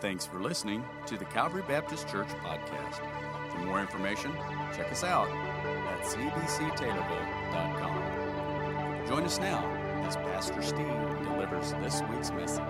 Thanks for listening to the Calvary Baptist Church podcast. For more information, check us out at cbctaylorville.com. Join us now as Pastor Steve delivers this week's message.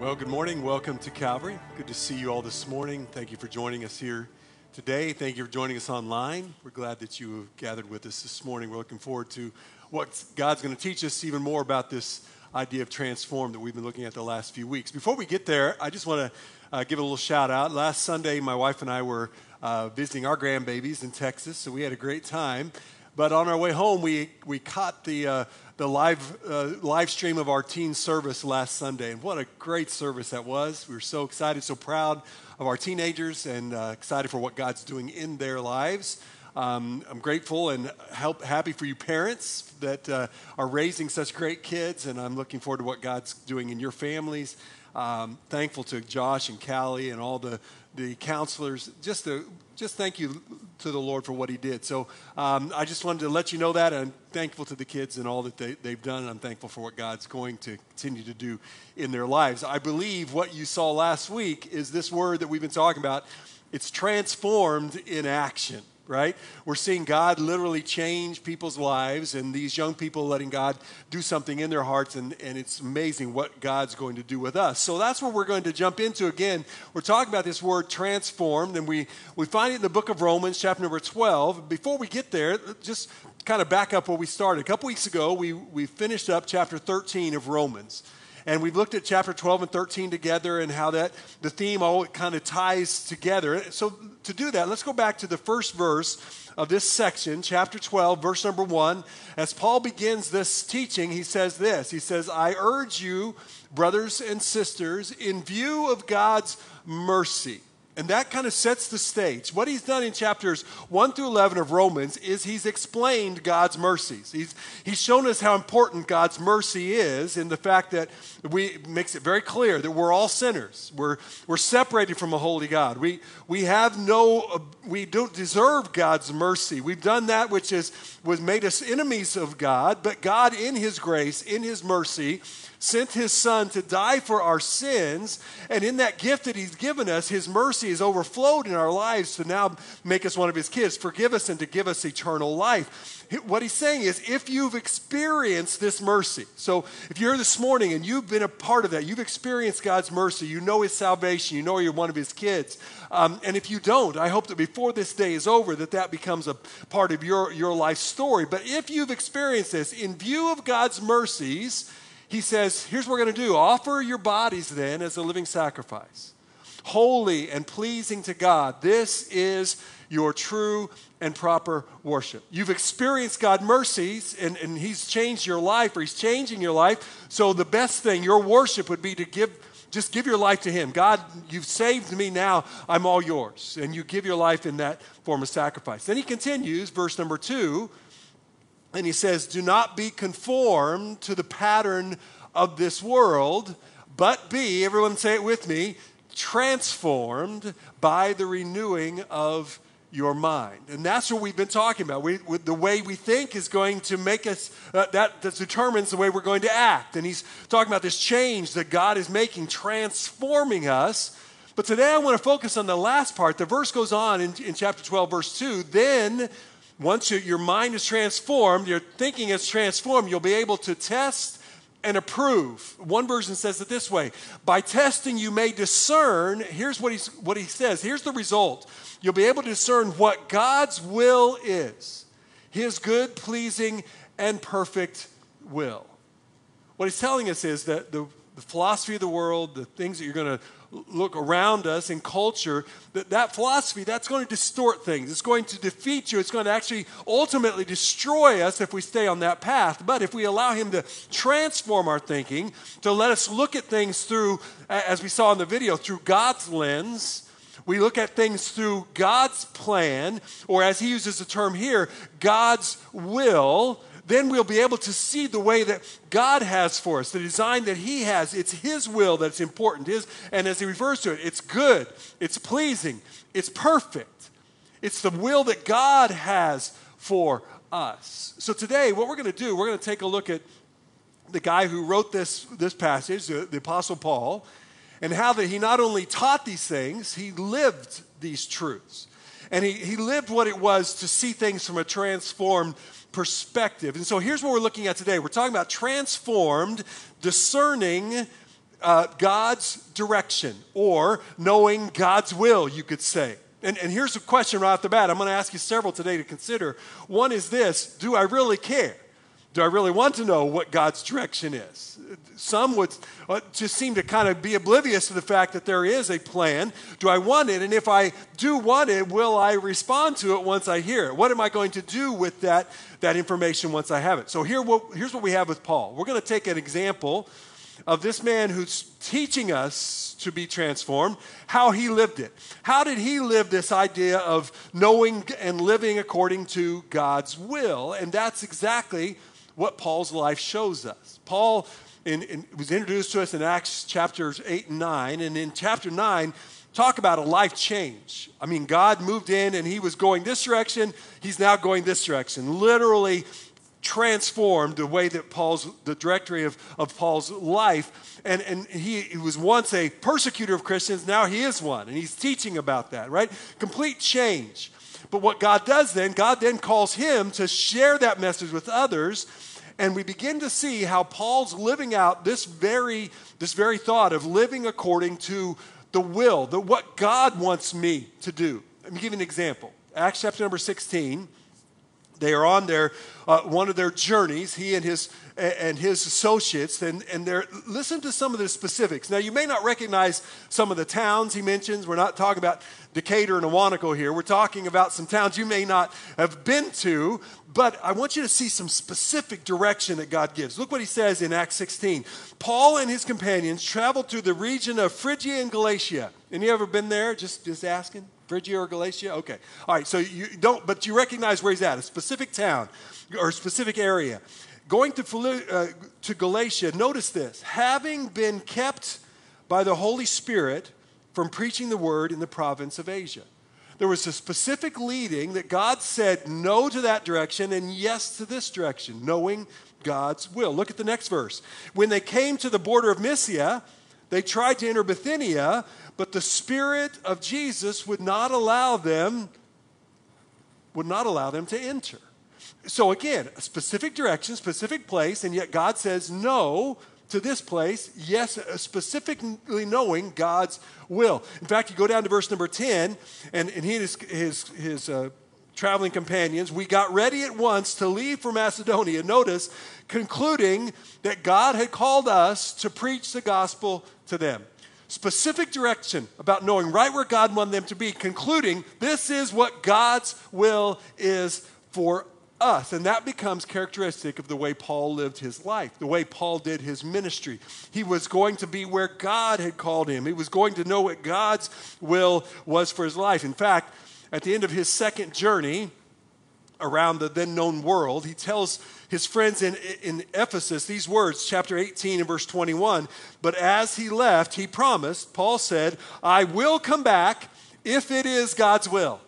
Well, good morning. Welcome to Calvary. Good to see you all this morning. Thank you for joining us here today. Thank you for joining us online. We're glad that you have gathered with us this morning. We're looking forward to what God's going to teach us even more about this idea of transform that we've been looking at the last few weeks. Before we get there, I just want to uh, give a little shout out. Last Sunday, my wife and I were uh, visiting our grandbabies in Texas, so we had a great time. But on our way home, we, we caught the, uh, the live, uh, live stream of our teen service last Sunday. And what a great service that was. We were so excited, so proud of our teenagers, and uh, excited for what God's doing in their lives. Um, I'm grateful and help, happy for you parents that uh, are raising such great kids, and I'm looking forward to what God's doing in your families. Um, thankful to Josh and Callie and all the, the counselors. Just just thank you to the Lord for what He did. So um, I just wanted to let you know that. I'm thankful to the kids and all that they, they've done. I'm thankful for what God's going to continue to do in their lives. I believe what you saw last week is this word that we've been talking about. It's transformed in action right? We're seeing God literally change people's lives and these young people letting God do something in their hearts, and, and it's amazing what God's going to do with us. So that's what we're going to jump into again. We're talking about this word transformed, and we, we find it in the book of Romans, chapter number 12. Before we get there, just kind of back up where we started. A couple weeks ago, we, we finished up chapter 13 of Romans. And we've looked at chapter 12 and 13 together and how that the theme all kind of ties together. So to do that, let's go back to the first verse of this section, chapter 12, verse number 1. As Paul begins this teaching, he says this. He says, "I urge you, brothers and sisters, in view of God's mercy, and that kind of sets the stage. What he's done in chapters 1 through 11 of Romans is he's explained God's mercies. He's, he's shown us how important God's mercy is in the fact that we makes it very clear that we're all sinners. We're, we're separated from a holy God. We, we have no, we don't deserve God's mercy. We've done that which is, was made us enemies of God, but God in his grace, in his mercy, sent his son to die for our sins. And in that gift that he's given us, his mercy has overflowed in our lives to now make us one of his kids, forgive us, and to give us eternal life. What he's saying is, if you've experienced this mercy, so if you're here this morning and you've been a part of that, you've experienced God's mercy, you know his salvation, you know you're one of his kids. Um, and if you don't, I hope that before this day is over, that that becomes a part of your, your life story. But if you've experienced this, in view of God's mercies, he says, here's what we're going to do offer your bodies then as a living sacrifice, holy and pleasing to God. This is your true and proper worship. You've experienced God mercies and, and He's changed your life or He's changing your life. So the best thing, your worship would be to give just give your life to him. God, you've saved me now. I'm all yours. And you give your life in that form of sacrifice. Then he continues, verse number two, and he says, Do not be conformed to the pattern of this world, but be, everyone say it with me, transformed by the renewing of your mind. And that's what we've been talking about. We, the way we think is going to make us, uh, that, that determines the way we're going to act. And he's talking about this change that God is making, transforming us. But today I want to focus on the last part. The verse goes on in, in chapter 12, verse 2. Then once your mind is transformed, your thinking is transformed, you'll be able to test and approve. One version says it this way By testing, you may discern. Here's what, he's, what he says here's the result. You'll be able to discern what God's will is his good, pleasing, and perfect will. What he's telling us is that the, the philosophy of the world, the things that you're going to look around us in culture, that, that philosophy, that's going to distort things. It's going to defeat you. It's going to actually ultimately destroy us if we stay on that path. But if we allow Him to transform our thinking, to let us look at things through, as we saw in the video, through God's lens, we look at things through God's plan, or as he uses the term here, God's will, then we'll be able to see the way that God has for us, the design that He has. It's His will that's important. His, and as He refers to it, it's good, it's pleasing, it's perfect. It's the will that God has for us. So today, what we're going to do, we're going to take a look at the guy who wrote this, this passage, the, the Apostle Paul, and how that he not only taught these things, he lived these truths. And he, he lived what it was to see things from a transformed perspective. And so here's what we're looking at today. We're talking about transformed, discerning uh, God's direction or knowing God's will, you could say. And, and here's a question right off the bat. I'm going to ask you several today to consider. One is this Do I really care? Do I really want to know what God's direction is? Some would uh, just seem to kind of be oblivious to the fact that there is a plan. Do I want it? And if I do want it, will I respond to it once I hear it? What am I going to do with that, that information once I have it? So here, here's what we have with Paul. We're going to take an example of this man who's teaching us to be transformed, how he lived it. How did he live this idea of knowing and living according to God's will? And that's exactly what Paul's life shows us. Paul in, in, was introduced to us in Acts chapters 8 and 9, and in chapter 9, talk about a life change. I mean, God moved in and he was going this direction, he's now going this direction. Literally transformed the way that Paul's, the directory of, of Paul's life. And, and he, he was once a persecutor of Christians, now he is one, and he's teaching about that, right? Complete change. But what God does then, God then calls him to share that message with others. And we begin to see how Paul's living out this very, this very thought of living according to the will, the, what God wants me to do. Let me give you an example. Acts chapter number 16. They are on their uh, one of their journeys. He and his and his associates, and and they're listen to some of the specifics. Now you may not recognize some of the towns he mentions. We're not talking about Decatur and Owaneco here. We're talking about some towns you may not have been to, but I want you to see some specific direction that God gives. Look what he says in Acts 16. Paul and his companions traveled through the region of Phrygia and Galatia. Any ever been there? Just just asking. Phrygia or Galatia? Okay. All right, so you don't, but you recognize where he's at, a specific town or a specific area. Going to, uh, to Galatia, notice this having been kept by the Holy Spirit from preaching the word in the province of Asia. There was a specific leading that God said no to that direction and yes to this direction, knowing God's will. Look at the next verse. When they came to the border of Mysia, they tried to enter Bithynia, but the Spirit of Jesus would not allow them, would not allow them to enter. So again, a specific direction, specific place, and yet God says no to this place, yes, specifically knowing God's will. In fact, you go down to verse number 10, and, and he and his, his, his uh, traveling companions, we got ready at once to leave for Macedonia. Notice, concluding that God had called us to preach the gospel to them specific direction about knowing right where God wanted them to be, concluding this is what God's will is for us. And that becomes characteristic of the way Paul lived his life, the way Paul did his ministry. He was going to be where God had called him, he was going to know what God's will was for his life. In fact, at the end of his second journey around the then known world, he tells his friends in, in Ephesus these words, chapter 18 and verse 21. But as he left, he promised, Paul said, I will come back if it is God's will.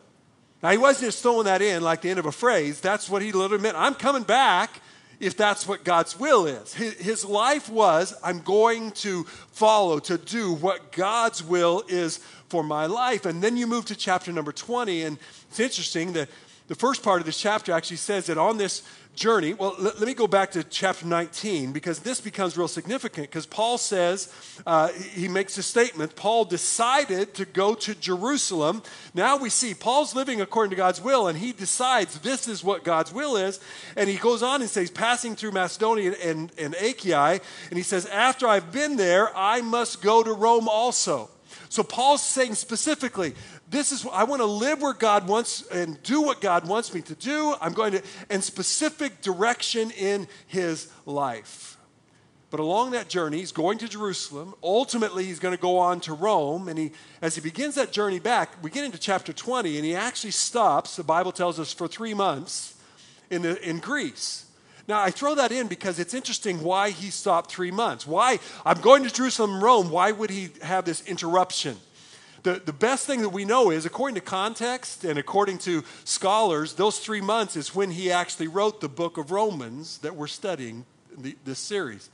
Now, he wasn't just throwing that in like the end of a phrase. That's what he literally meant. I'm coming back if that's what God's will is. His life was, I'm going to follow, to do what God's will is for my life. And then you move to chapter number 20, and it's interesting that the first part of this chapter actually says that on this journey. Well, let, let, me go back to chapter 19 because this becomes real significant because Paul says, uh, he makes a statement. Paul decided to go to Jerusalem. Now we see Paul's living according to God's will and he decides this is what God's will is. And he goes on and says, passing through Macedonia and, and Achaia, and he says, after I've been there, I must go to Rome also. So Paul's saying specifically, this is I want to live where God wants and do what God wants me to do. I'm going to and specific direction in his life. But along that journey, he's going to Jerusalem. Ultimately, he's going to go on to Rome. And he, as he begins that journey back, we get into chapter 20, and he actually stops, the Bible tells us, for three months in, the, in Greece. Now, I throw that in because it's interesting why he stopped three months. Why? I'm going to Jerusalem, Rome. Why would he have this interruption? The, the best thing that we know is, according to context and according to scholars, those three months is when he actually wrote the book of Romans that we're studying the, this series.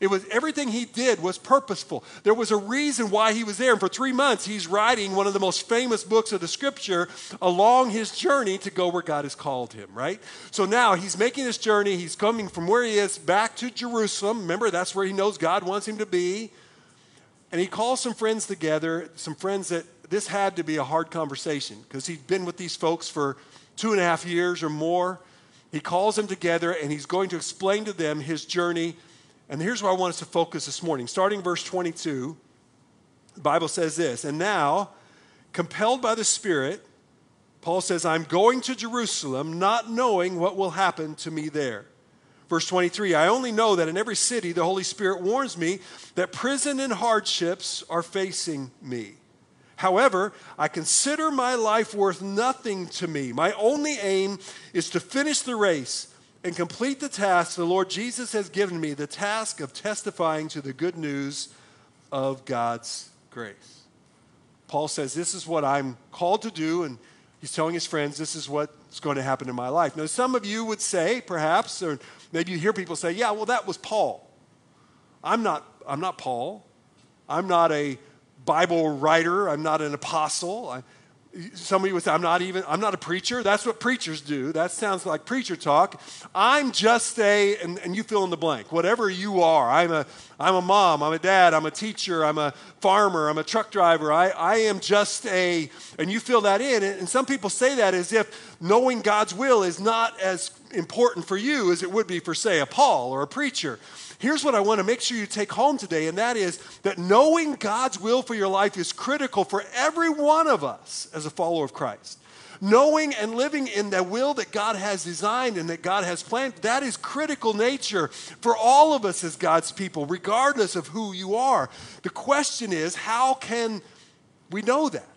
It was everything he did was purposeful. There was a reason why he was there. And for three months, he's writing one of the most famous books of the scripture along his journey to go where God has called him, right? So now he's making this journey. He's coming from where he is back to Jerusalem. Remember, that's where he knows God wants him to be. And he calls some friends together, some friends that this had to be a hard conversation because he'd been with these folks for two and a half years or more. He calls them together and he's going to explain to them his journey and here's where I want us to focus this morning. Starting verse 22, the Bible says this And now, compelled by the Spirit, Paul says, I'm going to Jerusalem, not knowing what will happen to me there. Verse 23 I only know that in every city the Holy Spirit warns me that prison and hardships are facing me. However, I consider my life worth nothing to me. My only aim is to finish the race and complete the task the Lord Jesus has given me the task of testifying to the good news of God's grace. Paul says, This is what I'm called to do, and he's telling his friends, This is what's going to happen in my life. Now, some of you would say, perhaps, or maybe you hear people say, Yeah, well, that was Paul. I'm not, I'm not Paul. I'm not a Bible writer. I'm not an apostle. I, Somebody would say, I'm not even, I'm not a preacher. That's what preachers do. That sounds like preacher talk. I'm just a, and, and you fill in the blank, whatever you are. I'm a, I'm a mom, I'm a dad, I'm a teacher, I'm a farmer, I'm a truck driver. I, I am just a, and you fill that in. And some people say that as if knowing God's will is not as important for you as it would be for, say, a Paul or a preacher. Here's what I want to make sure you take home today, and that is that knowing God's will for your life is critical for every one of us as a follower of Christ. Knowing and living in the will that God has designed and that God has planned, that is critical nature for all of us as God's people, regardless of who you are. The question is, how can we know that?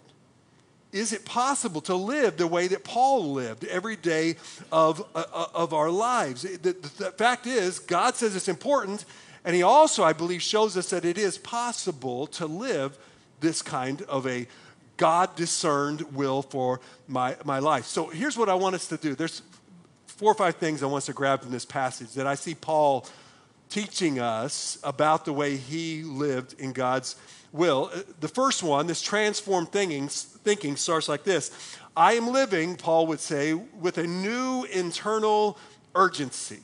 Is it possible to live the way that Paul lived every day of, uh, of our lives? The, the, the, fact is, God says it's important, and He also, I believe, shows us that it is possible to live this kind of a God discerned will for my, my life. So here's what I want us to do. There's four or five things I want us to grab from this passage that I see Paul teaching us about the way he lived in God's will. Uh, the first one, this transformed thinking, thinking starts like this I am living, Paul would say, with a new internal urgency.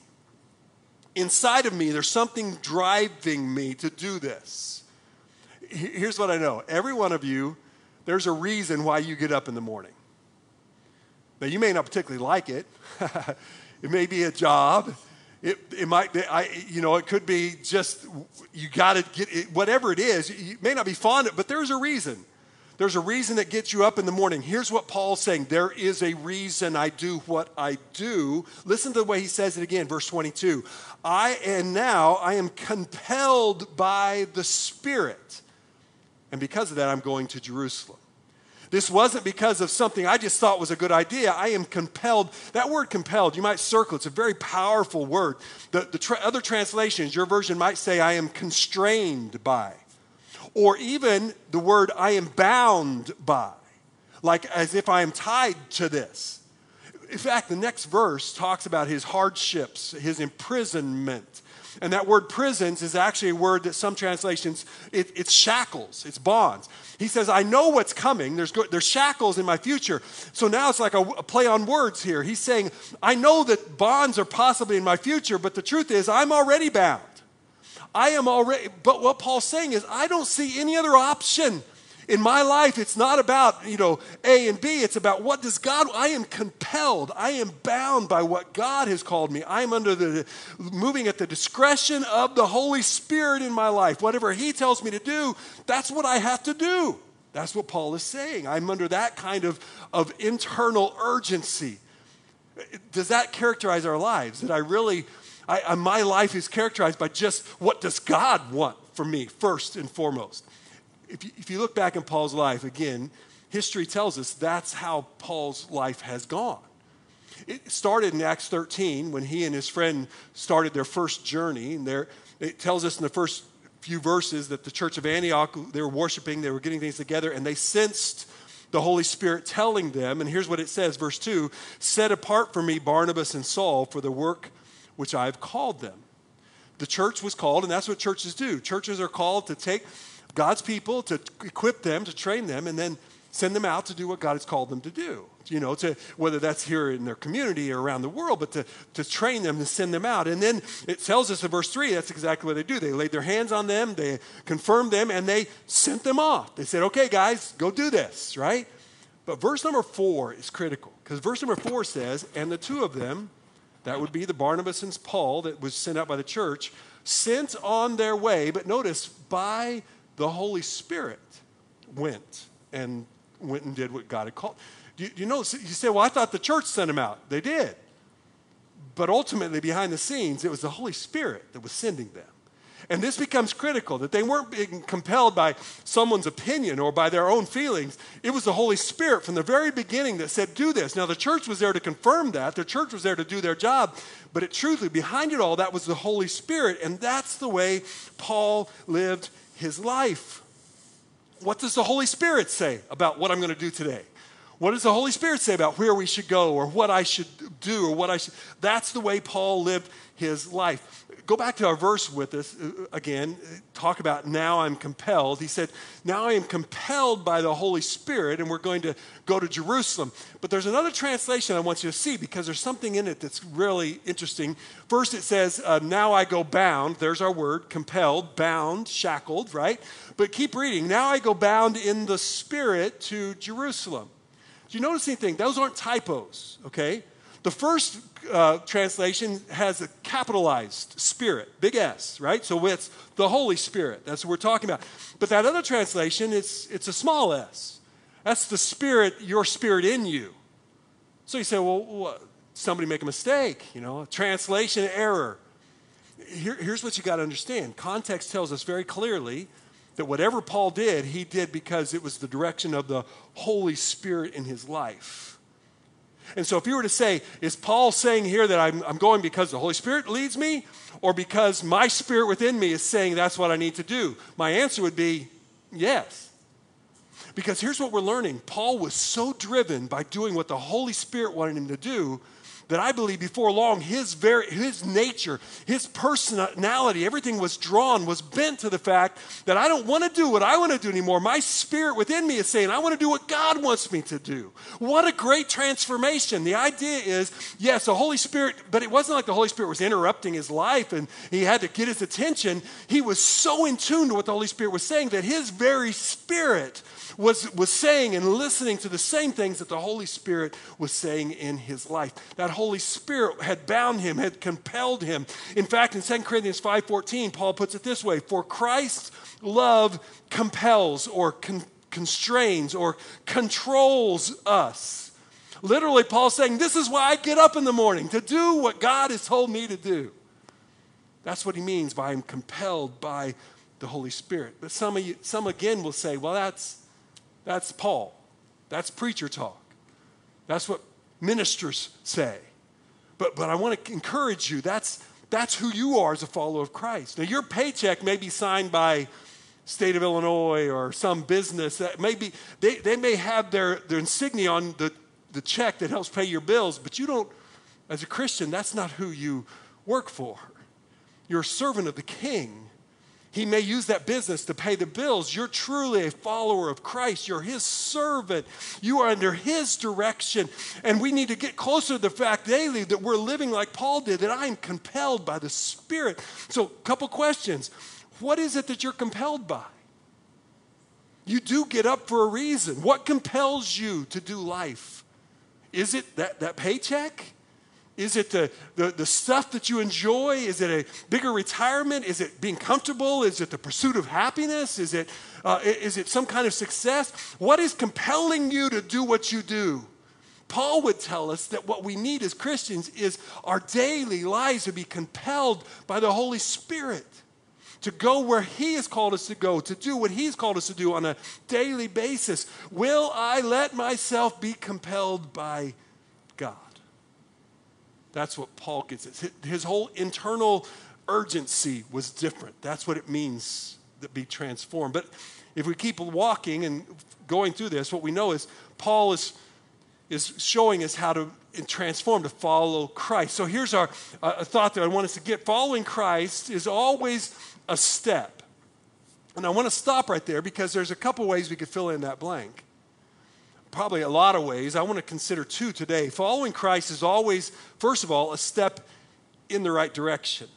Inside of me, there's something driving me to do this. Here's what I know every one of you, there's a reason why you get up in the morning. Now, you may not particularly like it, it may be a job. It, it might be, I, you know, it could be just you got to get it, whatever it is. You may not be fond of it, but there's a reason. There's a reason that gets you up in the morning. Here's what Paul's saying there is a reason I do what I do. Listen to the way he says it again, verse 22. I and now I am compelled by the Spirit. And because of that, I'm going to Jerusalem. This wasn't because of something I just thought was a good idea. I am compelled. That word compelled, you might circle. It's a very powerful word. The, the tra- other translations, your version might say, I am constrained by or even the word I am bound by, like as if I am tied to this. In fact, the next verse talks about his hardships, his imprisonment. And that word prisons is actually a word that some translations, it, it's shackles, it's bonds. He says, I know what's coming. There's, there's shackles in my future. So now it's like a, a play on words here. He's saying, I know that bonds are possibly in my future, but the truth is, I'm already bound. I am already, but what Paul's saying is, I don't see any other option. In my life, it's not about, you know, A and B. It's about what does God, I am compelled. I am bound by what God has called me. I am under the, moving at the discretion of the Holy Spirit in my life. Whatever He tells me to do, that's what I have to do. That's what Paul is saying. I'm under that kind of, of internal urgency. Does that characterize our lives? That I really I, I, my life is characterized by just what does God want for me first and foremost. If you, if you look back in Paul's life, again, history tells us that's how Paul's life has gone. It started in Acts 13 when he and his friend started their first journey. And there, it tells us in the first few verses that the church of Antioch, they were worshiping, they were getting things together, and they sensed the Holy Spirit telling them, and here's what it says, verse 2 Set apart for me Barnabas and Saul for the work which I have called them. the church was called, and that's what churches do. Churches are called to take God's people, to equip them, to train them, and then send them out to do what God has called them to do. You know, to whether that's here in their community or around the world, but to, to train them, to send them out. And then it tells us in verse 3, that's exactly what they do. They laid their hands on them, they confirmed them, and they sent them off. They said, okay, guys, go do this, right? But verse number four is critical because verse number four says, and the two of them, that would be the Barnabas and Paul that was sent out by the church, sent on their way, but notice, by the Holy Spirit, went and went and did what God had called. You, you know, you say, well, I thought the church sent them out. They did. But ultimately, behind the scenes, it was the Holy Spirit that was sending them. And this becomes critical that they weren't being compelled by someone's opinion or by their own feelings. It was the Holy Spirit from the very beginning that said, Do this. Now, the church was there to confirm that, the church was there to do their job, but it truly, behind it all, that was the Holy Spirit. And that's the way Paul lived his life. What does the Holy Spirit say about what I'm going to do today? What does the Holy Spirit say about where we should go or what I should do or what I should? That's the way Paul lived his life. Go back to our verse with us uh, again. Talk about now I'm compelled. He said, Now I am compelled by the Holy Spirit, and we're going to go to Jerusalem. But there's another translation I want you to see because there's something in it that's really interesting. First, it says, uh, Now I go bound. There's our word, compelled, bound, shackled, right? But keep reading. Now I go bound in the Spirit to Jerusalem. Do you notice anything? Those aren't typos, okay? The first uh, translation has a capitalized spirit, big S, right? So it's the Holy Spirit. That's what we're talking about. But that other translation, it's, it's a small s. That's the spirit, your spirit in you. So you say, well, what? somebody make a mistake, you know, translation error. Here, here's what you got to understand context tells us very clearly that whatever Paul did, he did because it was the direction of the Holy Spirit in his life. And so, if you were to say, is Paul saying here that I'm, I'm, going because the Holy Spirit leads me, or because my spirit within me is saying that's what I need to do? My answer would be yes. Because here's what we're learning Paul was so driven by doing what the Holy Spirit wanted him to do that I believe before long his very his nature, his personality, everything was drawn, was bent to the fact that I don't want to do what I want to do anymore. My spirit within me is saying, I want to do what God wants me to do. What a great transformation. The idea is, yes, the Holy Spirit, but it wasn't like the Holy Spirit was interrupting his life and he had to get his attention. He was so in tune to what the Holy Spirit was saying that his very spirit was, was saying and listening to the same things that the Holy Spirit was saying in his life. That Holy Spirit had bound him, had compelled him. In fact, in 2 Corinthians 5.14, Paul puts it this way, For Christ's love compels or con- constrains or controls us. Literally, Paul's saying, This is why I get up in the morning, to do what God has told me to do. That's what he means by I'm compelled by the Holy Spirit. But some of you, some again will say, well, that's that's Paul. That's preacher talk. That's what ministers say. But, but I want to encourage you that's, that's who you are as a follower of Christ. Now, your paycheck may be signed by state of Illinois or some business that maybe they, they may have their, their insignia on the, the check that helps pay your bills, but you don't, as a Christian, that's not who you work for. You're a servant of the king. He may use that business to pay the bills. You're truly a follower of Christ. You're his servant. You are under his direction. And we need to get closer to the fact daily that we're living like Paul did, that I am compelled by the Spirit. So, a couple questions. What is it that you're compelled by? You do get up for a reason. What compels you to do life? Is it that, that paycheck? Is it the, the, the, stuff that you enjoy? Is it a bigger retirement? Is it being comfortable? Is it the pursuit of happiness? Is it, uh, is it some kind of success? What is compelling you to do what you do? Paul would tell us that what we need as Christians is our daily lives to be compelled by the Holy Spirit to go where He has called us to go, to do what He's called us to do on a daily basis. Will I let myself be compelled by? That's what Paul gets. His whole internal urgency was different. That's what it means to be transformed. But if we keep walking and going through this, what we know is Paul is is showing us how to transform to follow Christ. So here's our uh, thought that I want us to get. Following Christ is always a step. And I want to stop right there because there's a couple ways we could fill in that blank. Probably a lot of ways. I want to consider two today. Following Christ is always, first of all, a step in the right direction.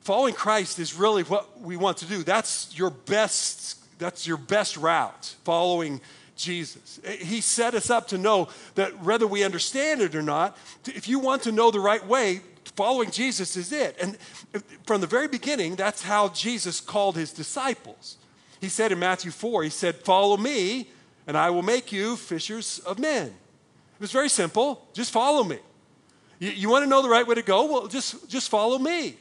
Following Christ is really what we want to do. That's your best that's your best route, following Jesus. Eh, he set us up to know that whether we understand it or not, if you want to know the right way, following Jesus is it. And eh, from the very beginning, that's how Jesus called his disciples. He said in Matthew 4, he said, Follow me, and I will make you fishers of men. It was very simple. Just follow me. You, you want to know the right way to go? Well, just, just follow me.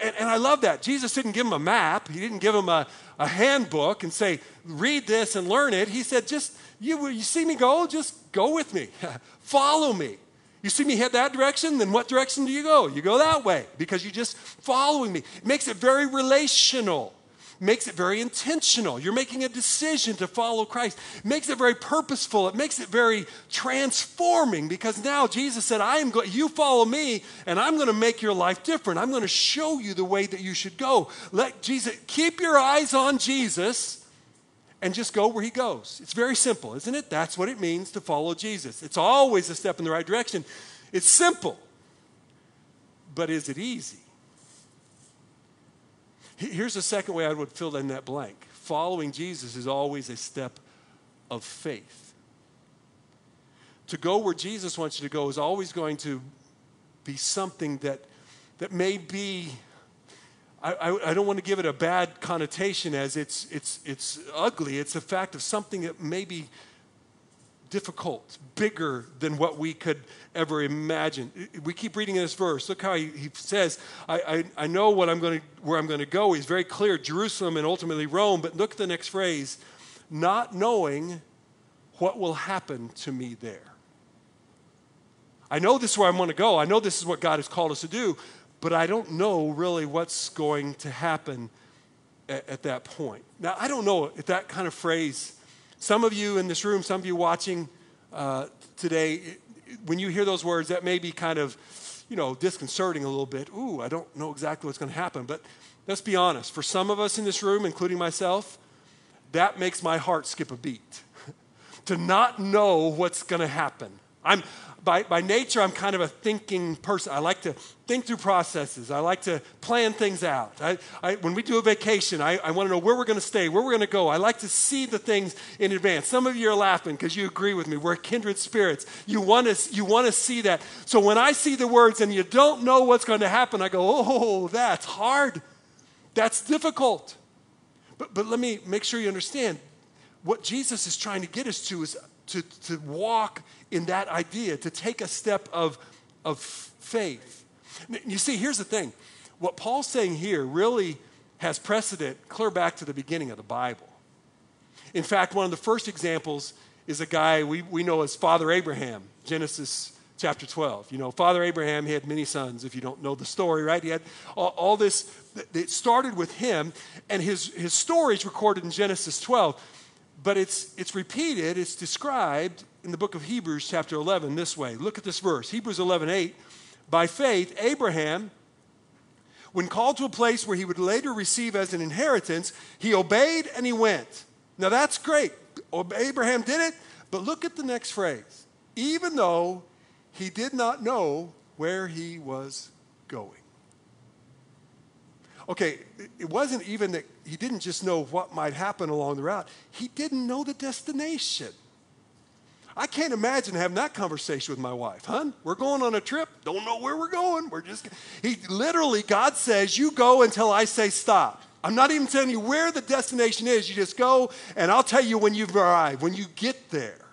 And, and I love that. Jesus didn't give him a map, he didn't give him a, a handbook and say, read this and learn it. He said, just, you, you see me go, just go with me, follow me. You see me head that direction, then what direction do you go? You go that way because you're just following me. It makes it very relational makes it very intentional. You're making a decision to follow Christ. It makes it very purposeful. It makes it very transforming because now Jesus said, I am going, you follow me and I'm going to make your life different. I'm going to show you the way that you should go. Let Jesus, keep your eyes on Jesus and just go where he goes. It's very simple, isn't it? That's what it means to follow Jesus. It's always a step in the right direction. It's simple, but is it easy? Here's the second way I would fill in that blank following Jesus is always a step of faith. To go where Jesus wants you to go is always going to be something that, that may be, I, I, I don't want to give it a bad connotation as it's, it's, it's ugly. It's a fact of something that may be difficult, bigger than what we could ever imagined. We keep reading this verse. Look how he, he says, I, I, I, know what I'm going to, where I'm going to go. He's very clear Jerusalem and ultimately Rome. But look at the next phrase not knowing what will happen to me there. I know this is where I'm going to go. I know this is what God has called us to do, but I don't know really what's going to happen at, at that point. Now, I don't know if that kind of phrase some of you in this room, some of you watching uh, today, when you hear those words, that may be kind of, you know, disconcerting a little bit. Ooh, I don't know exactly what's going to happen. But let's be honest. For some of us in this room, including myself, that makes my heart skip a beat. to not know what's going to happen. I'm, by, by nature, I'm kind of a thinking person. I like to think through processes. I like to plan things out. I, I, when we do a vacation, I, I want to know where we're going to stay, where we're going to go. I like to see the things in advance. Some of you are laughing because you agree with me. We're kindred spirits. You want to you want to see that. So when I see the words and you don't know what's going to happen, I go, oh, that's hard. That's difficult. But, but let me make sure you understand what Jesus is trying to get us to is to, to walk in that idea, to take a step of, of faith. You see, here's the thing what Paul's saying here really has precedent clear back to the beginning of the Bible. In fact, one of the first examples is a guy we, we know as Father Abraham, Genesis chapter 12. You know, Father Abraham, he had many sons, if you don't know the story, right? He had all, all this, it started with him, and his, his story is recorded in Genesis 12. But it's, it's repeated, it's described in the book of Hebrews, chapter 11, this way. Look at this verse Hebrews 11 8. By faith, Abraham, when called to a place where he would later receive as an inheritance, he obeyed and he went. Now that's great. Abraham did it, but look at the next phrase. Even though he did not know where he was going. Okay, it wasn't even that he didn't just know what might happen along the route, he didn't know the destination. I can't imagine having that conversation with my wife. Hun, we're going on a trip. Don't know where we're going. We're just, he literally, God says, you go until I say stop. I'm not even telling you where the destination is. You just go, and I'll tell you when you've arrived, when you get there.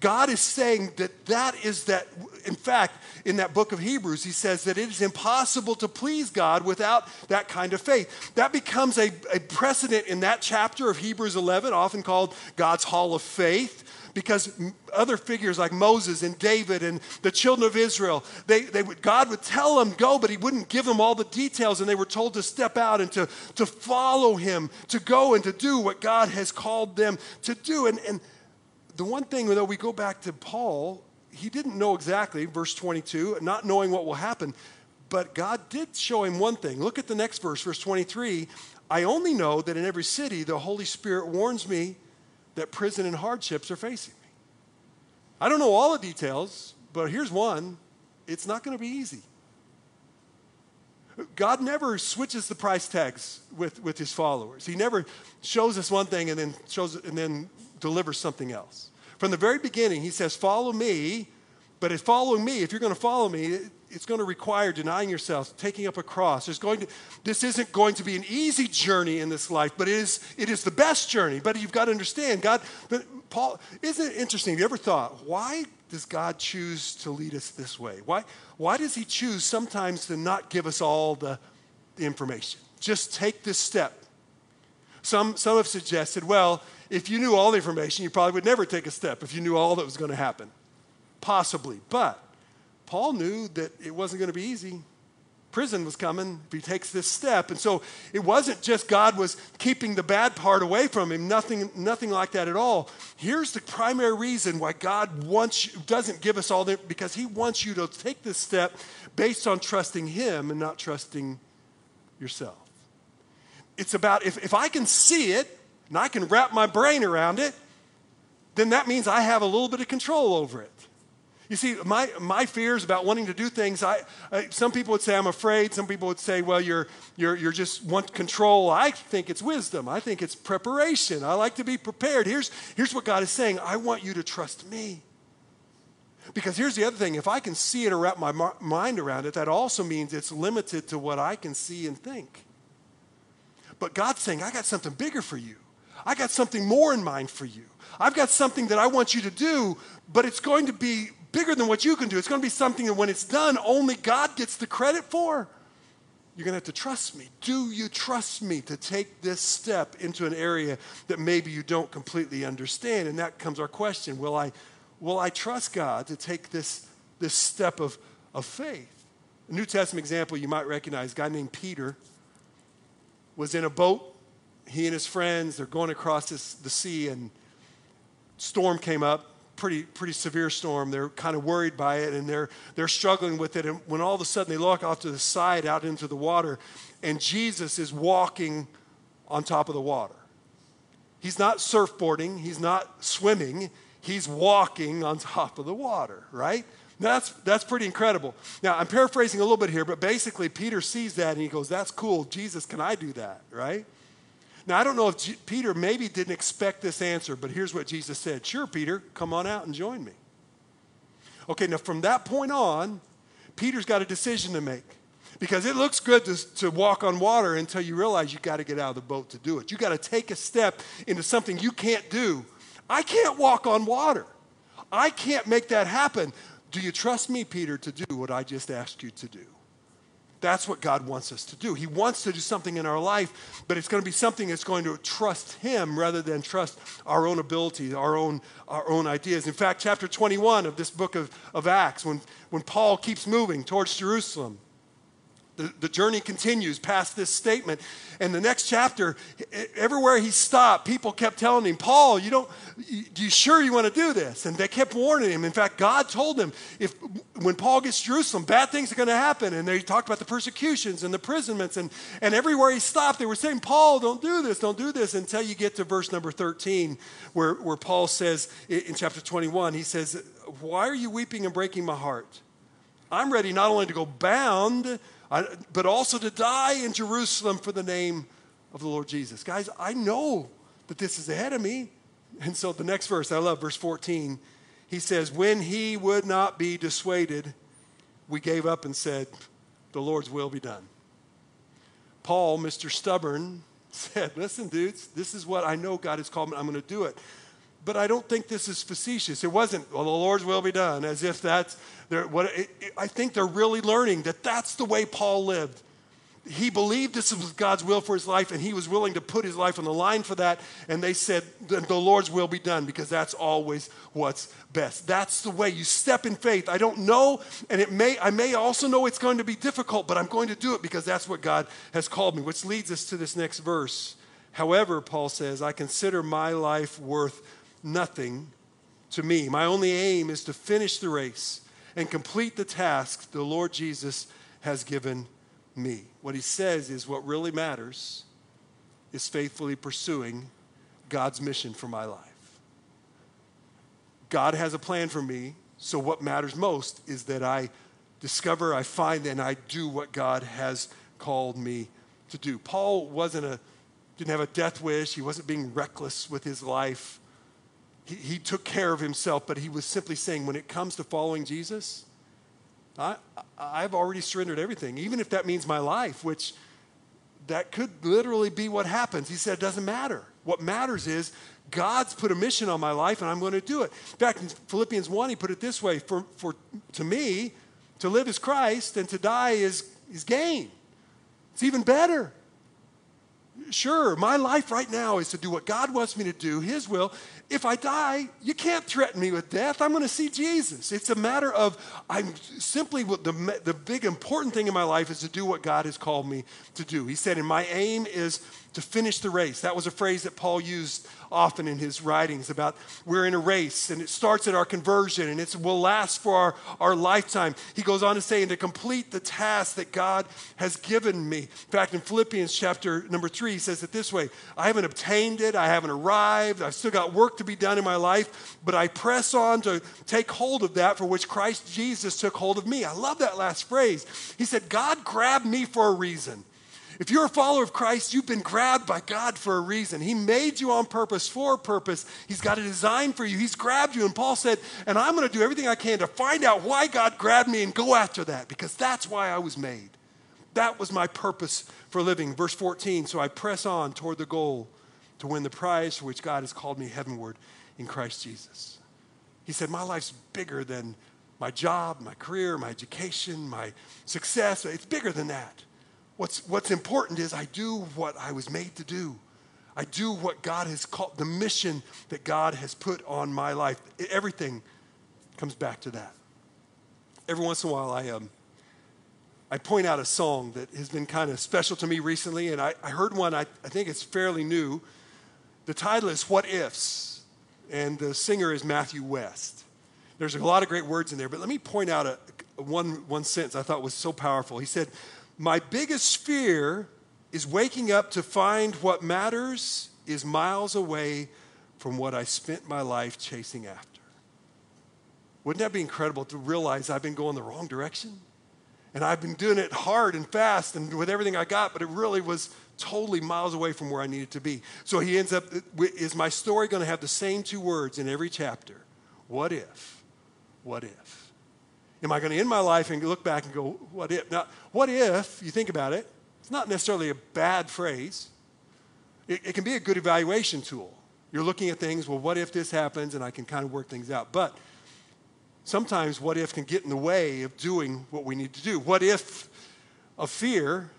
God is saying that that is that, in fact, in that book of Hebrews, he says that it is impossible to please God without that kind of faith. That becomes a, a precedent in that chapter of Hebrews 11, often called God's Hall of Faith because other figures like Moses and David and the children of Israel, they, they would, God would tell them go, but he wouldn't give them all the details, and they were told to step out and to, to follow him, to go and to do what God has called them to do. And, and the one thing, though, we go back to Paul, he didn't know exactly, verse 22, not knowing what will happen, but God did show him one thing. Look at the next verse, verse 23. I only know that in every city the Holy Spirit warns me that prison and hardships are facing me. I don't know all the details, but here's one it's not going to be easy. God never switches the price tags with, with his followers. He never shows us one thing and then shows and then delivers something else. From the very beginning, he says, Follow me, but if following me, if you're going to follow me, it's going to require denying yourself, taking up a cross. There's going to, this isn't going to be an easy journey in this life, but it is, it is the best journey. But you've got to understand, God, but Paul, isn't it interesting? Have you ever thought, why does God choose to lead us this way? Why, why does He choose sometimes to not give us all the, the information? Just take this step. Some, some have suggested, well, if you knew all the information, you probably would never take a step if you knew all that was going to happen. Possibly. But Paul knew that it wasn't going to be easy. Prison was coming if he takes this step. And so it wasn't just God was keeping the bad part away from him, nothing, nothing like that at all. Here's the primary reason why God wants you, doesn't give us all that, because he wants you to take this step based on trusting him and not trusting yourself. It's about if, if I can see it and I can wrap my brain around it, then that means I have a little bit of control over it. You see, my, my fears about wanting to do things, I, I, some people would say I'm afraid. Some people would say, well, you're, you're, you're just want control. I think it's wisdom. I think it's preparation. I like to be prepared. Here's, here's what God is saying I want you to trust me. Because here's the other thing if I can see it or wrap my mind around it, that also means it's limited to what I can see and think. But God's saying, I got something bigger for you. I got something more in mind for you. I've got something that I want you to do, but it's going to be bigger than what you can do. It's going to be something that when it's done, only God gets the credit for. You're going to have to trust me. Do you trust me to take this step into an area that maybe you don't completely understand? And that comes our question Will I, will I trust God to take this, this step of, of faith? A New Testament example you might recognize a guy named Peter was in a boat. He and his friends, they're going across this, the sea, and storm came up pretty, pretty severe storm. They're kind of worried by it and they're, they're struggling with it. And when all of a sudden they look off to the side out into the water, and Jesus is walking on top of the water. He's not surfboarding, he's not swimming, he's walking on top of the water, right? That's, that's pretty incredible. Now, I'm paraphrasing a little bit here, but basically, Peter sees that and he goes, That's cool. Jesus, can I do that, right? Now, I don't know if G- Peter maybe didn't expect this answer, but here's what Jesus said Sure, Peter, come on out and join me. Okay, now from that point on, Peter's got a decision to make. Because it looks good to, to walk on water until you realize you got to get out of the boat to do it. You got to take a step into something you can't do. I can't walk on water. I can't make that happen. Do you trust me, Peter, to do what I just asked you to do? That's what God wants us to do. He wants to do something in our life, but it's going to be something that's going to trust Him rather than trust our own ability, our own, our own ideas. In fact, chapter 21 of this book of, of Acts, when, when Paul keeps moving towards Jerusalem, the, the journey continues past this statement. And the next chapter, everywhere he stopped, people kept telling him, Paul, you don't, you, you sure you want to do this? And they kept warning him. In fact, God told him, if when Paul gets to Jerusalem, bad things are going to happen. And they talked about the persecutions and the imprisonments. And, and everywhere he stopped, they were saying, Paul, don't do this, don't do this, until you get to verse number 13, where, where Paul says in chapter 21, he says, Why are you weeping and breaking my heart? I'm ready not only to go bound, but also to die in Jerusalem for the name of the Lord Jesus. Guys, I know that this is ahead of me. And so the next verse, I love verse 14. He says, When he would not be dissuaded, we gave up and said, The Lord's will be done. Paul, Mr. Stubborn, said, Listen, dudes, this is what I know God has called me. I'm going to do it but I don't think this is facetious. It wasn't, well, the Lord's will be done, as if that's, what, it, it, I think they're really learning that that's the way Paul lived. He believed this was God's will for his life, and he was willing to put his life on the line for that. And they said, the, the Lord's will be done because that's always what's best. That's the way you step in faith. I don't know, and it may, I may also know it's going to be difficult, but I'm going to do it because that's what God has called me, which leads us to this next verse. However, Paul says, I consider my life worth nothing to me. My only aim is to finish the race and complete the task the Lord Jesus has given me. What he says is what really matters is faithfully pursuing God's mission for my life. God has a plan for me, so what matters most is that I discover, I find, and I do what God has called me to do. Paul wasn't a didn't have a death wish, he wasn't being reckless with his life. He, he took care of himself, but he was simply saying, when it comes to following Jesus, I, I've already surrendered everything, even if that means my life, which that could literally be what happens. He said, it doesn't matter. What matters is God's put a mission on my life and I'm going to do it. In fact, in Philippians 1, he put it this way for, for, to me, to live is Christ and to die is, is gain. It's even better. Sure, my life right now is to do what God wants me to do, His will. If I die, you can't threaten me with death. I'm going to see Jesus. It's a matter of, I'm simply, the, the big important thing in my life is to do what God has called me to do. He said, and my aim is to finish the race. That was a phrase that Paul used often in his writings about we're in a race and it starts at our conversion and it will last for our, our lifetime. He goes on to say, and to complete the task that God has given me. In fact, in Philippians chapter number three, he says it this way I haven't obtained it, I haven't arrived, I've still got work to be done in my life, but I press on to take hold of that for which Christ Jesus took hold of me. I love that last phrase. He said, God grabbed me for a reason. If you're a follower of Christ, you've been grabbed by God for a reason. He made you on purpose for a purpose. He's got a design for you. He's grabbed you. And Paul said, and I'm going to do everything I can to find out why God grabbed me and go after that because that's why I was made. That was my purpose for living. Verse 14, so I press on toward the goal to win the prize for which God has called me heavenward in Christ Jesus. He said, My life's bigger than my job, my career, my education, my success. It's bigger than that. What's, what's important is I do what I was made to do. I do what God has called, the mission that God has put on my life. Everything comes back to that. Every once in a while, I, um, I point out a song that has been kind of special to me recently, and I, I heard one, I, I think it's fairly new. The title is What Ifs, and the singer is Matthew West. There's a lot of great words in there, but let me point out a, one, one sentence I thought was so powerful. He said, my biggest fear is waking up to find what matters is miles away from what I spent my life chasing after. Wouldn't that be incredible to realize I've been going the wrong direction? And I've been doing it hard and fast and with everything I got, but it really was totally miles away from where I needed to be. So he ends up, is my story going to have the same two words in every chapter? What if? What if? Am I going to end my life and look back and go, what if? Now, what if, you think about it, it's not necessarily a bad phrase. It, it can be a good evaluation tool. You're looking at things, well, what if this happens and I can kind of work things out. But sometimes what if can get in the way of doing what we need to do. What if of fear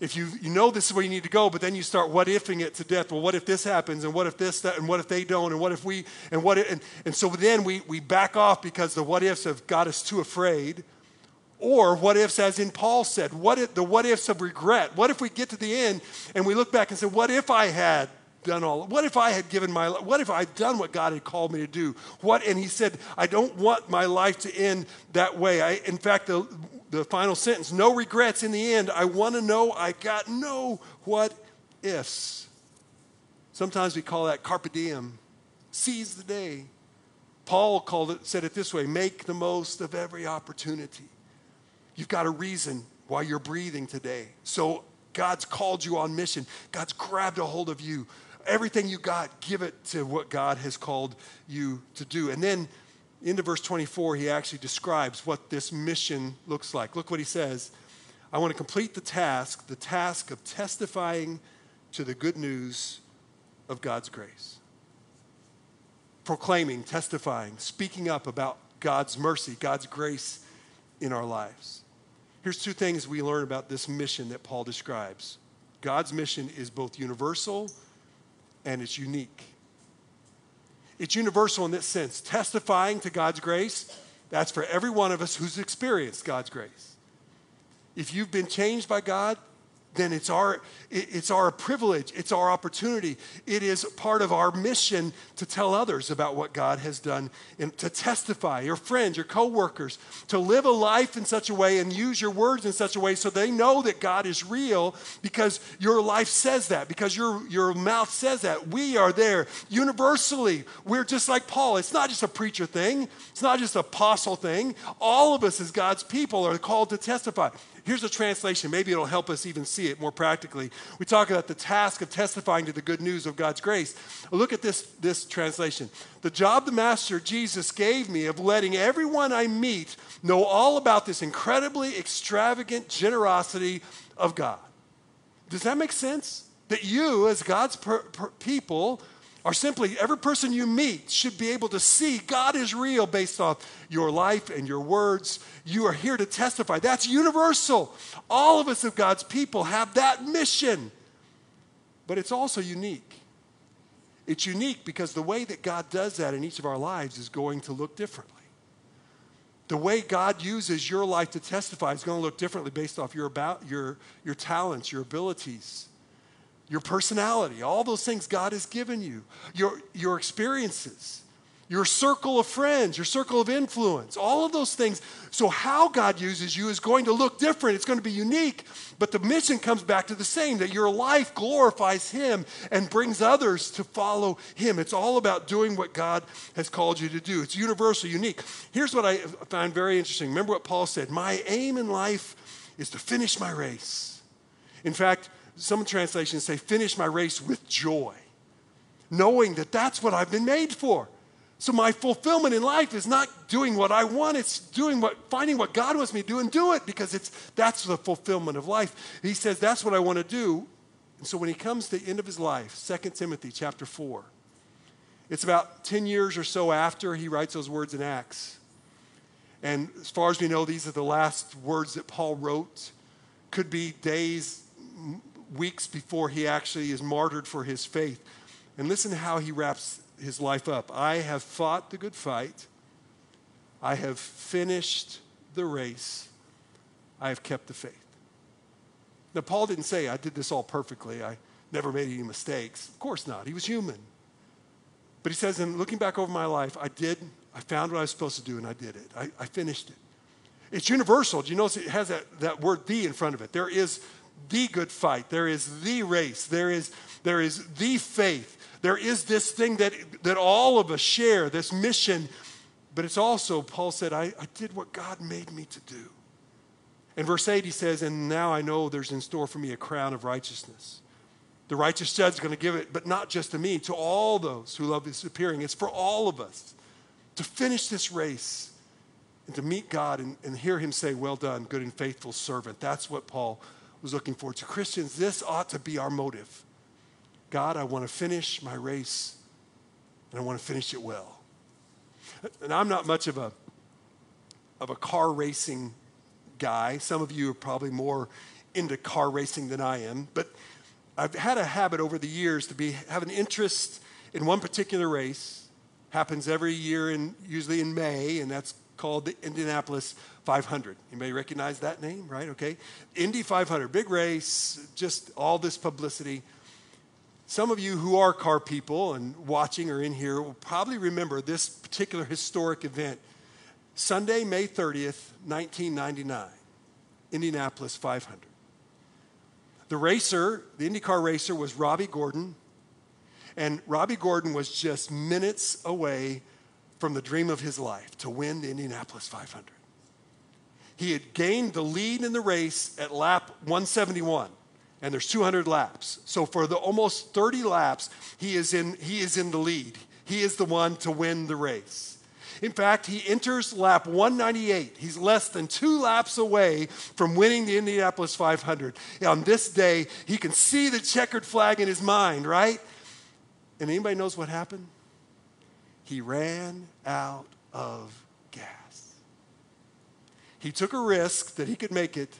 if you, you know this is where you need to go, but then you start what ifing it to death. Well, what if this happens? And what if this, that, and what if they don't? And what if we, and what, if, and, and so then we, we back off because the what ifs have got us too afraid. Or what ifs, as in Paul said, what if, the what ifs of regret. What if we get to the end and we look back and say, what if I had done all, what if I had given my, what if I'd done what God had called me to do? What, and he said, I don't want my life to end that way. I, in fact, the, the final sentence no regrets in the end. I want to know, I got no what ifs. Sometimes we call that carpe diem, seize the day. Paul called it, said it this way make the most of every opportunity. You've got a reason why you're breathing today. So God's called you on mission, God's grabbed a hold of you. Everything you got, give it to what God has called you to do. And then into verse 24, he actually describes what this mission looks like. Look what he says. I want to complete the task, the task of testifying to the good news of God's grace. Proclaiming, testifying, speaking up about God's mercy, God's grace in our lives. Here's two things we learn about this mission that Paul describes God's mission is both universal and it's unique. It's universal in this sense. Testifying to God's grace, that's for every one of us who's experienced God's grace. If you've been changed by God, then it's our, it's our privilege, it's our opportunity. It is part of our mission to tell others about what God has done and to testify, your friends, your coworkers, to live a life in such a way and use your words in such a way so they know that God is real because your life says that, because your, your mouth says that. We are there universally. We're just like Paul. It's not just a preacher thing, it's not just an apostle thing. All of us as God's people are called to testify. Here's a translation. Maybe it'll help us even see it more practically. We talk about the task of testifying to the good news of God's grace. Look at this, this translation. The job the Master Jesus gave me of letting everyone I meet know all about this incredibly extravagant generosity of God. Does that make sense? That you, as God's per, per people, or simply every person you meet should be able to see God is real based off your life and your words. You are here to testify. That's universal. All of us of God's people have that mission. But it's also unique. It's unique because the way that God does that in each of our lives is going to look differently. The way God uses your life to testify is going to look differently based off your, about, your, your talents, your abilities your personality, all those things God has given you, your, your experiences, your circle of friends, your circle of influence, all of those things. So, how God uses you is going to look different. It's going to be unique, but the mission comes back to the same that your life glorifies Him and brings others to follow Him. It's all about doing what God has called you to do. It's universal, unique. Here's what I find very interesting. Remember what Paul said My aim in life is to finish my race. In fact, some translations say, finish my race with joy, knowing that that's what I've been made for. So my fulfillment in life is not doing what I want, it's doing what finding what God wants me to do and do it because it's that's the fulfillment of life. He says that's what I want to do. And so when he comes to the end of his life, 2 Timothy chapter 4, it's about 10 years or so after he writes those words in Acts. And as far as we know, these are the last words that Paul wrote. Could be days, weeks before he actually is martyred for his faith. And listen to how he wraps his life up. I have fought the good fight. I have finished the race. I have kept the faith. Now, Paul didn't say, I did this all perfectly. I never made any mistakes. Of course not. He was human. But he says, in looking back over my life, I did, I found what I was supposed to do and I did it. I, I finished it. It's universal. Do you notice it has that, that word the in front of it? There is the good fight. There is the race. There is, there is the faith. There is this thing that, that all of us share, this mission. But it's also, Paul said, I, I did what God made me to do. In verse 8, he says, And now I know there's in store for me a crown of righteousness. The righteous judge is going to give it, but not just to me, to all those who love his appearing. It's for all of us to finish this race and to meet God and, and hear him say, Well done, good and faithful servant. That's what Paul was looking forward To Christians, this ought to be our motive. God, I want to finish my race, and I want to finish it well. And I'm not much of a, of a car racing guy. Some of you are probably more into car racing than I am, but I've had a habit over the years to be have an interest in one particular race. Happens every year, and usually in May, and that's called the Indianapolis 500. You may recognize that name, right? Okay. Indy 500, big race, just all this publicity. Some of you who are car people and watching or in here will probably remember this particular historic event. Sunday, May 30th, 1999, Indianapolis 500. The racer, the IndyCar racer, was Robby Gordon. And Robby Gordon was just minutes away from the dream of his life to win the Indianapolis 500. He had gained the lead in the race at lap 171 and there's 200 laps. So for the almost 30 laps, he is in he is in the lead. He is the one to win the race. In fact, he enters lap 198. He's less than two laps away from winning the Indianapolis 500. On this day, he can see the checkered flag in his mind, right? And anybody knows what happened? He ran out of gas. He took a risk that he could make it,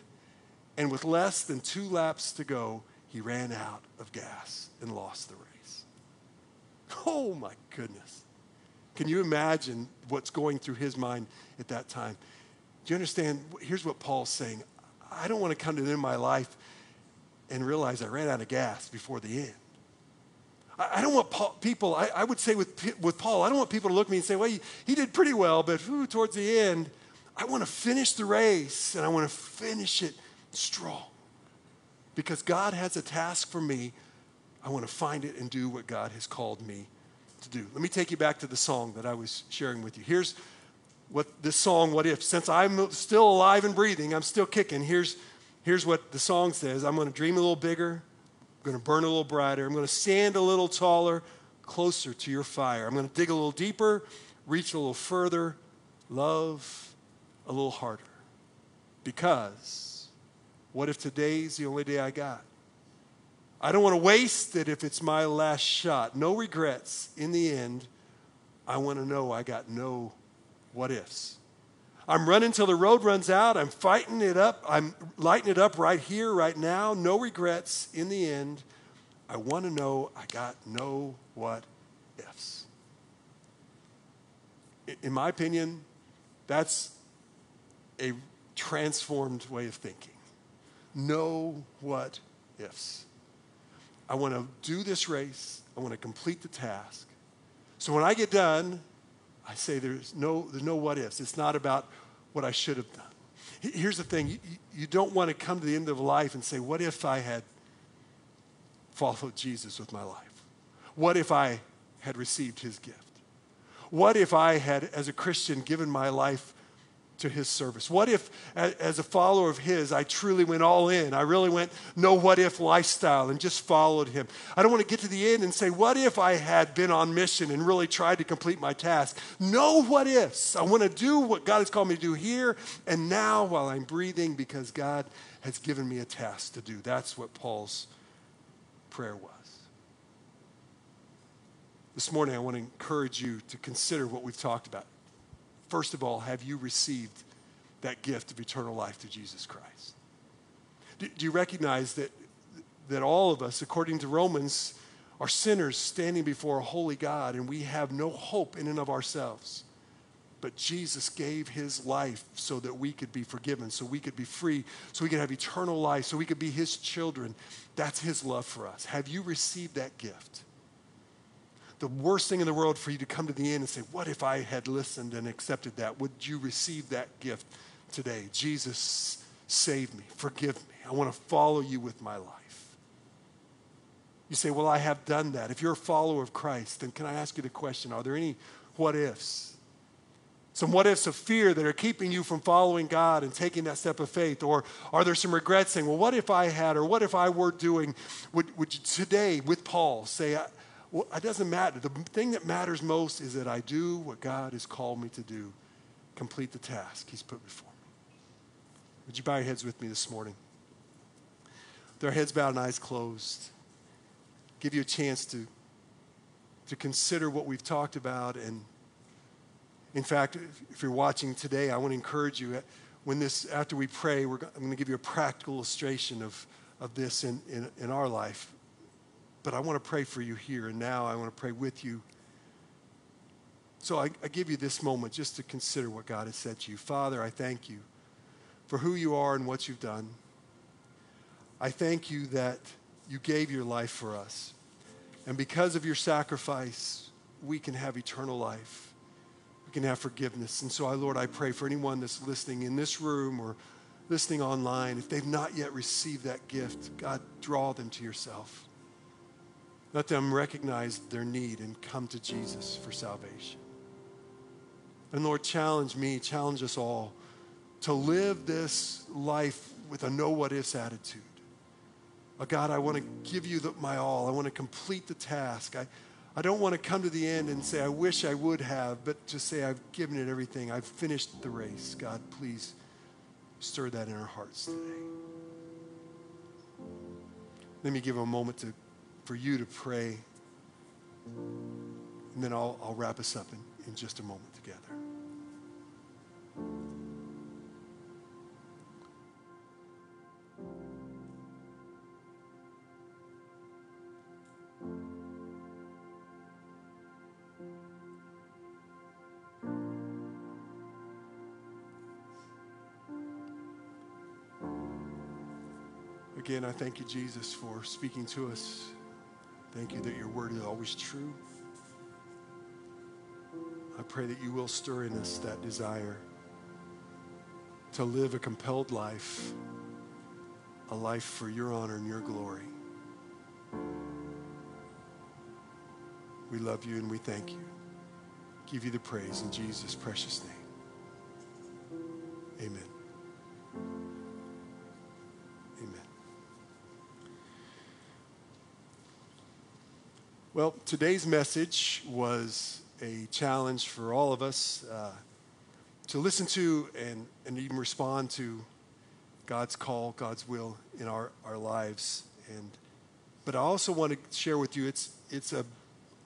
and with less than two laps to go, he ran out of gas and lost the race. Oh my goodness. Can you imagine what's going through his mind at that time? Do you understand? Here's what Paul's saying I don't want to come to the end of my life and realize I ran out of gas before the end. I, don't want Paul, people, I, I, would say with, with Paul, I don't want people to look at me and say, well, he, he did pretty well, but towards the end, I want to finish the race and I want to finish it strong. Because God has a task for me. I want to find it and do what God has called me to do. Let me take you back to the song that I was sharing with you. Here's what this song, What If? Since I'm still alive and breathing, I'm still kicking. Here's, here's what the song says I'm going to dream a little bigger. I'm going to burn a little brighter. I'm going to stand a little taller, closer to your fire. I'm going to dig a little deeper, reach a little further, love a little harder. Because what if today's the only day I got? I don't want to waste it if it's my last shot. No regrets. In the end, I want to know I got no what ifs. I'm running till the road runs out. I'm fighting it up. I'm lighting it up right here, right now. No regrets. In the end, I want to know I got no what ifs. In my opinion, that's a transformed way of thinking. No what ifs. I want to do this race. I want to complete the task. So when I get done, I say there's no, there's no what ifs. It's not about what I should have done. Here's the thing you, you don't want to come to the end of life and say, What if I had followed Jesus with my life? What if I had received his gift? What if I had, as a Christian, given my life to his service? What if, as a follower of his, I truly went all in? I really went no what if lifestyle and just followed him. I don't want to get to the end and say, what if I had been on mission and really tried to complete my task? No what ifs. I want to do what God has called me to do here and now while I'm breathing because God has given me a task to do. That's what Paul's prayer was. This morning, I want to encourage you to consider what we've talked about. First of all, have you received that gift of eternal life through Jesus Christ? Do, do you recognize that, that all of us, according to Romans, are sinners standing before a holy God and we have no hope in and of ourselves? But Jesus gave his life so that we could be forgiven, so we could be free, so we could have eternal life, so we could be his children. That's his love for us. Have you received that gift? The worst thing in the world for you to come to the end and say, What if I had listened and accepted that? Would you receive that gift today? Jesus, save me, forgive me. I want to follow you with my life. You say, Well, I have done that. If you're a follower of Christ, then can I ask you the question Are there any what ifs? Some what ifs of fear that are keeping you from following God and taking that step of faith? Or are there some regrets saying, Well, what if I had, or what if I were doing? Would, would you today, with Paul, say, well, it doesn't matter. The thing that matters most is that I do what God has called me to do, complete the task He's put before me. Would you bow your heads with me this morning? Our heads bowed and eyes closed, give you a chance to, to consider what we've talked about. And in fact, if you're watching today, I want to encourage you. Uh, when this, after we pray, I'm going to give you a practical illustration of, of this in, in, in our life but I want to pray for you here and now. I want to pray with you. So I, I, give you this moment just to consider what God has said to you. Father, I thank you for who you are and what you've done. I thank you that you gave your life for us. And because of your sacrifice, we can have eternal life. We can have forgiveness. And so, I, Lord, I pray for anyone that's listening in this room or listening online, if they've not yet received that gift, God, draw them to yourself. Let them recognize their need and come to Jesus for salvation. And Lord, challenge me, challenge us all to live this life with a know what ifs attitude. Oh God, I want to give you the, my all. I want to complete the task. I, I don't want to come to the end and say, I wish I would have, but to say, I've given it everything. I've finished the race. God, please stir that in our hearts today. Let me give a moment to for you to pray. And then I'll, I'll wrap us up in, in just a moment together. Again, I thank you, Jesus, for speaking to us. Thank you that your word is always true. I pray that you will stir in us that desire to live a compelled life, a life for your honor and your glory. We love you and we thank you. Give you the praise in Jesus' precious name. Amen. Well, today's message was a challenge for all of us uh, to listen to and, and even respond to God's call, God's will in our, our lives. And, but I also want to share with you, it's, it's a,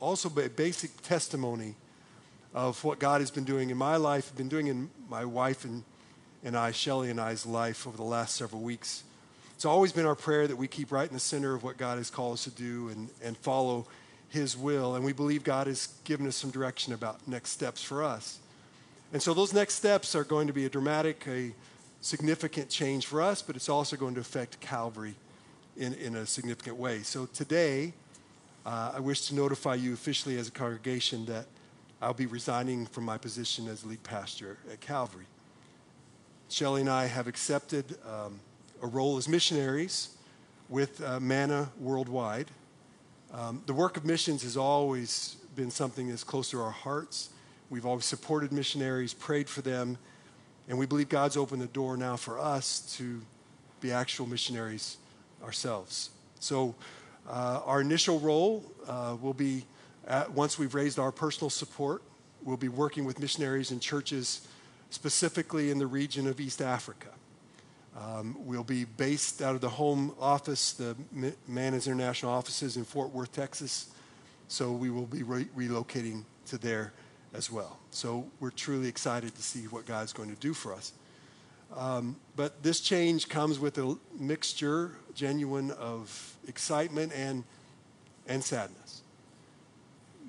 also a basic testimony of what God has been doing in my life, been doing in my wife and, and I, Shelly and I's life over the last several weeks. It's always been our prayer that we keep right in the center of what God has called us to do and, and follow his will. And we believe God has given us some direction about next steps for us. And so those next steps are going to be a dramatic, a significant change for us, but it's also going to affect Calvary in, in a significant way. So today, uh, I wish to notify you officially as a congregation that I'll be resigning from my position as lead pastor at Calvary. Shelly and I have accepted um, a role as missionaries with uh, Manna Worldwide. Um, the work of missions has always been something that's close to our hearts. We've always supported missionaries, prayed for them, and we believe God's opened the door now for us to be actual missionaries ourselves. So, uh, our initial role uh, will be at, once we've raised our personal support, we'll be working with missionaries and churches specifically in the region of East Africa. Um, we'll be based out of the home office, the Manna's International offices in Fort Worth, Texas. So we will be re- relocating to there as well. So we're truly excited to see what God's going to do for us. Um, but this change comes with a mixture, genuine, of excitement and, and sadness.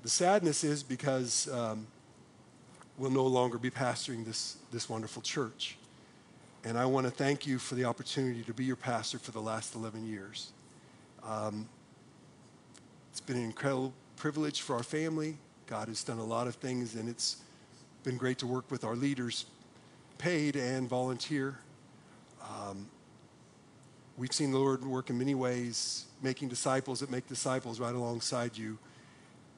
The sadness is because um, we'll no longer be pastoring this, this wonderful church. And I want to thank you for the opportunity to be your pastor for the last 11 years. Um, it's been an incredible privilege for our family. God has done a lot of things, and it's been great to work with our leaders, paid and volunteer. Um, we've seen the Lord work in many ways, making disciples that make disciples right alongside you.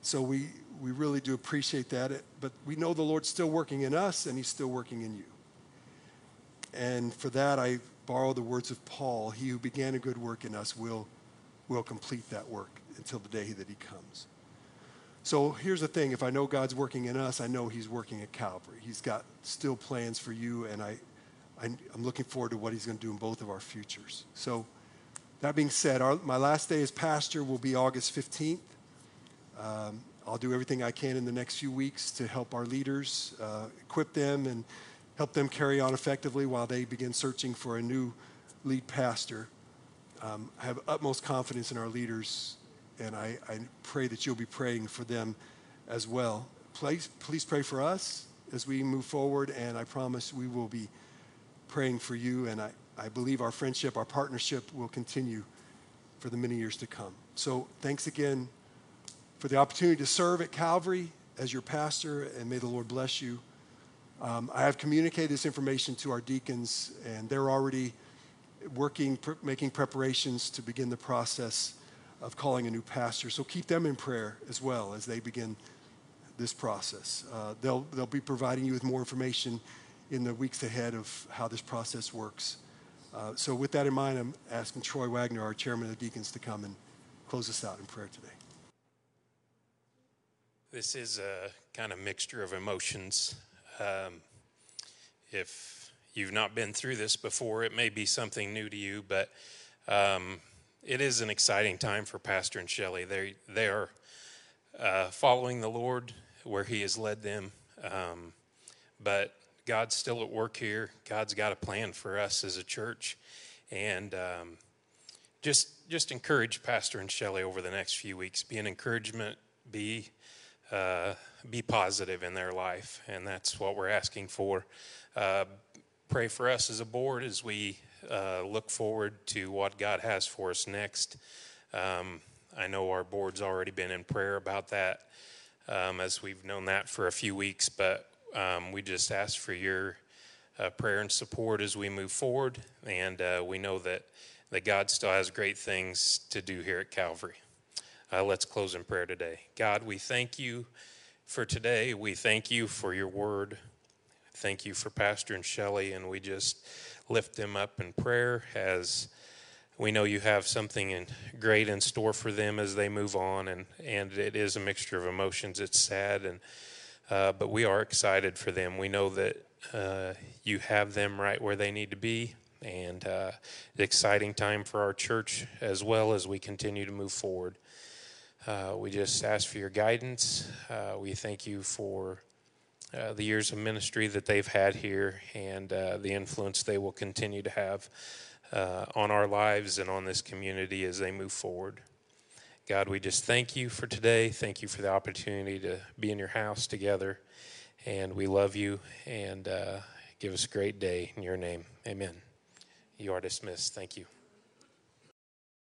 So we, we really do appreciate that. But we know the Lord's still working in us, and He's still working in you. And for that, I borrow the words of Paul He who began a good work in us will, will complete that work until the day that He comes. So here's the thing if I know God's working in us, I know He's working at Calvary. He's got still plans for you, and I, I, am looking forward to what He's going to do in both of our futures. So, that being said, our, my last day as pastor will be August 15th. Um, I'll do everything I can in the next few weeks to help our leaders, uh, equip them, and help them carry on effectively while they begin searching for a new lead pastor. Um, I have utmost confidence in our leaders, and I, I, pray that you'll be praying for them as well. Please, please pray for us as we move forward, and I promise we will be praying for you, and I, I believe our friendship, our partnership will continue for the many years to come. So thanks again for the opportunity to serve at Calvary as your pastor, and may the Lord bless you. Um, I have communicated this information to our deacons, and they're already working, pr- making preparations to begin the process of calling a new pastor. So keep them in prayer as well as they begin this process. Uh, they'll, they'll be providing you with more information in the weeks ahead of how this process works. Uh, so, with that in mind, I'm asking Troy Wagner, our chairman of the deacons, to come and close us out in prayer today. This is a kind of mixture of emotions. Um, if you've not been through this before, it may be something new to you, but um, it is an exciting time for Pastor and Shelley. They they are uh, following the Lord where He has led them, um, but God's still at work here. God's got a plan for us as a church, and um, just just encourage Pastor and Shelley over the next few weeks. Be an encouragement. Be uh, be positive in their life, and that's what we're asking for. Uh, pray for us as a board as we uh, look forward to what God has for us next. Um, I know our board's already been in prayer about that, um, as we've known that for a few weeks, but um, we just ask for your uh, prayer and support as we move forward. And uh, we know that, that God still has great things to do here at Calvary. Uh, let's close in prayer today. God, we thank you for today. We thank you for your word. Thank you for Pastor and Shelley, and we just lift them up in prayer as we know you have something in, great in store for them as they move on, and, and it is a mixture of emotions. It's sad, and uh, but we are excited for them. We know that uh, you have them right where they need to be, and uh, exciting time for our church as well as we continue to move forward. Uh, we just ask for your guidance. Uh, we thank you for uh, the years of ministry that they've had here and uh, the influence they will continue to have uh, on our lives and on this community as they move forward. God, we just thank you for today. Thank you for the opportunity to be in your house together. And we love you and uh, give us a great day in your name. Amen. You are dismissed. Thank you.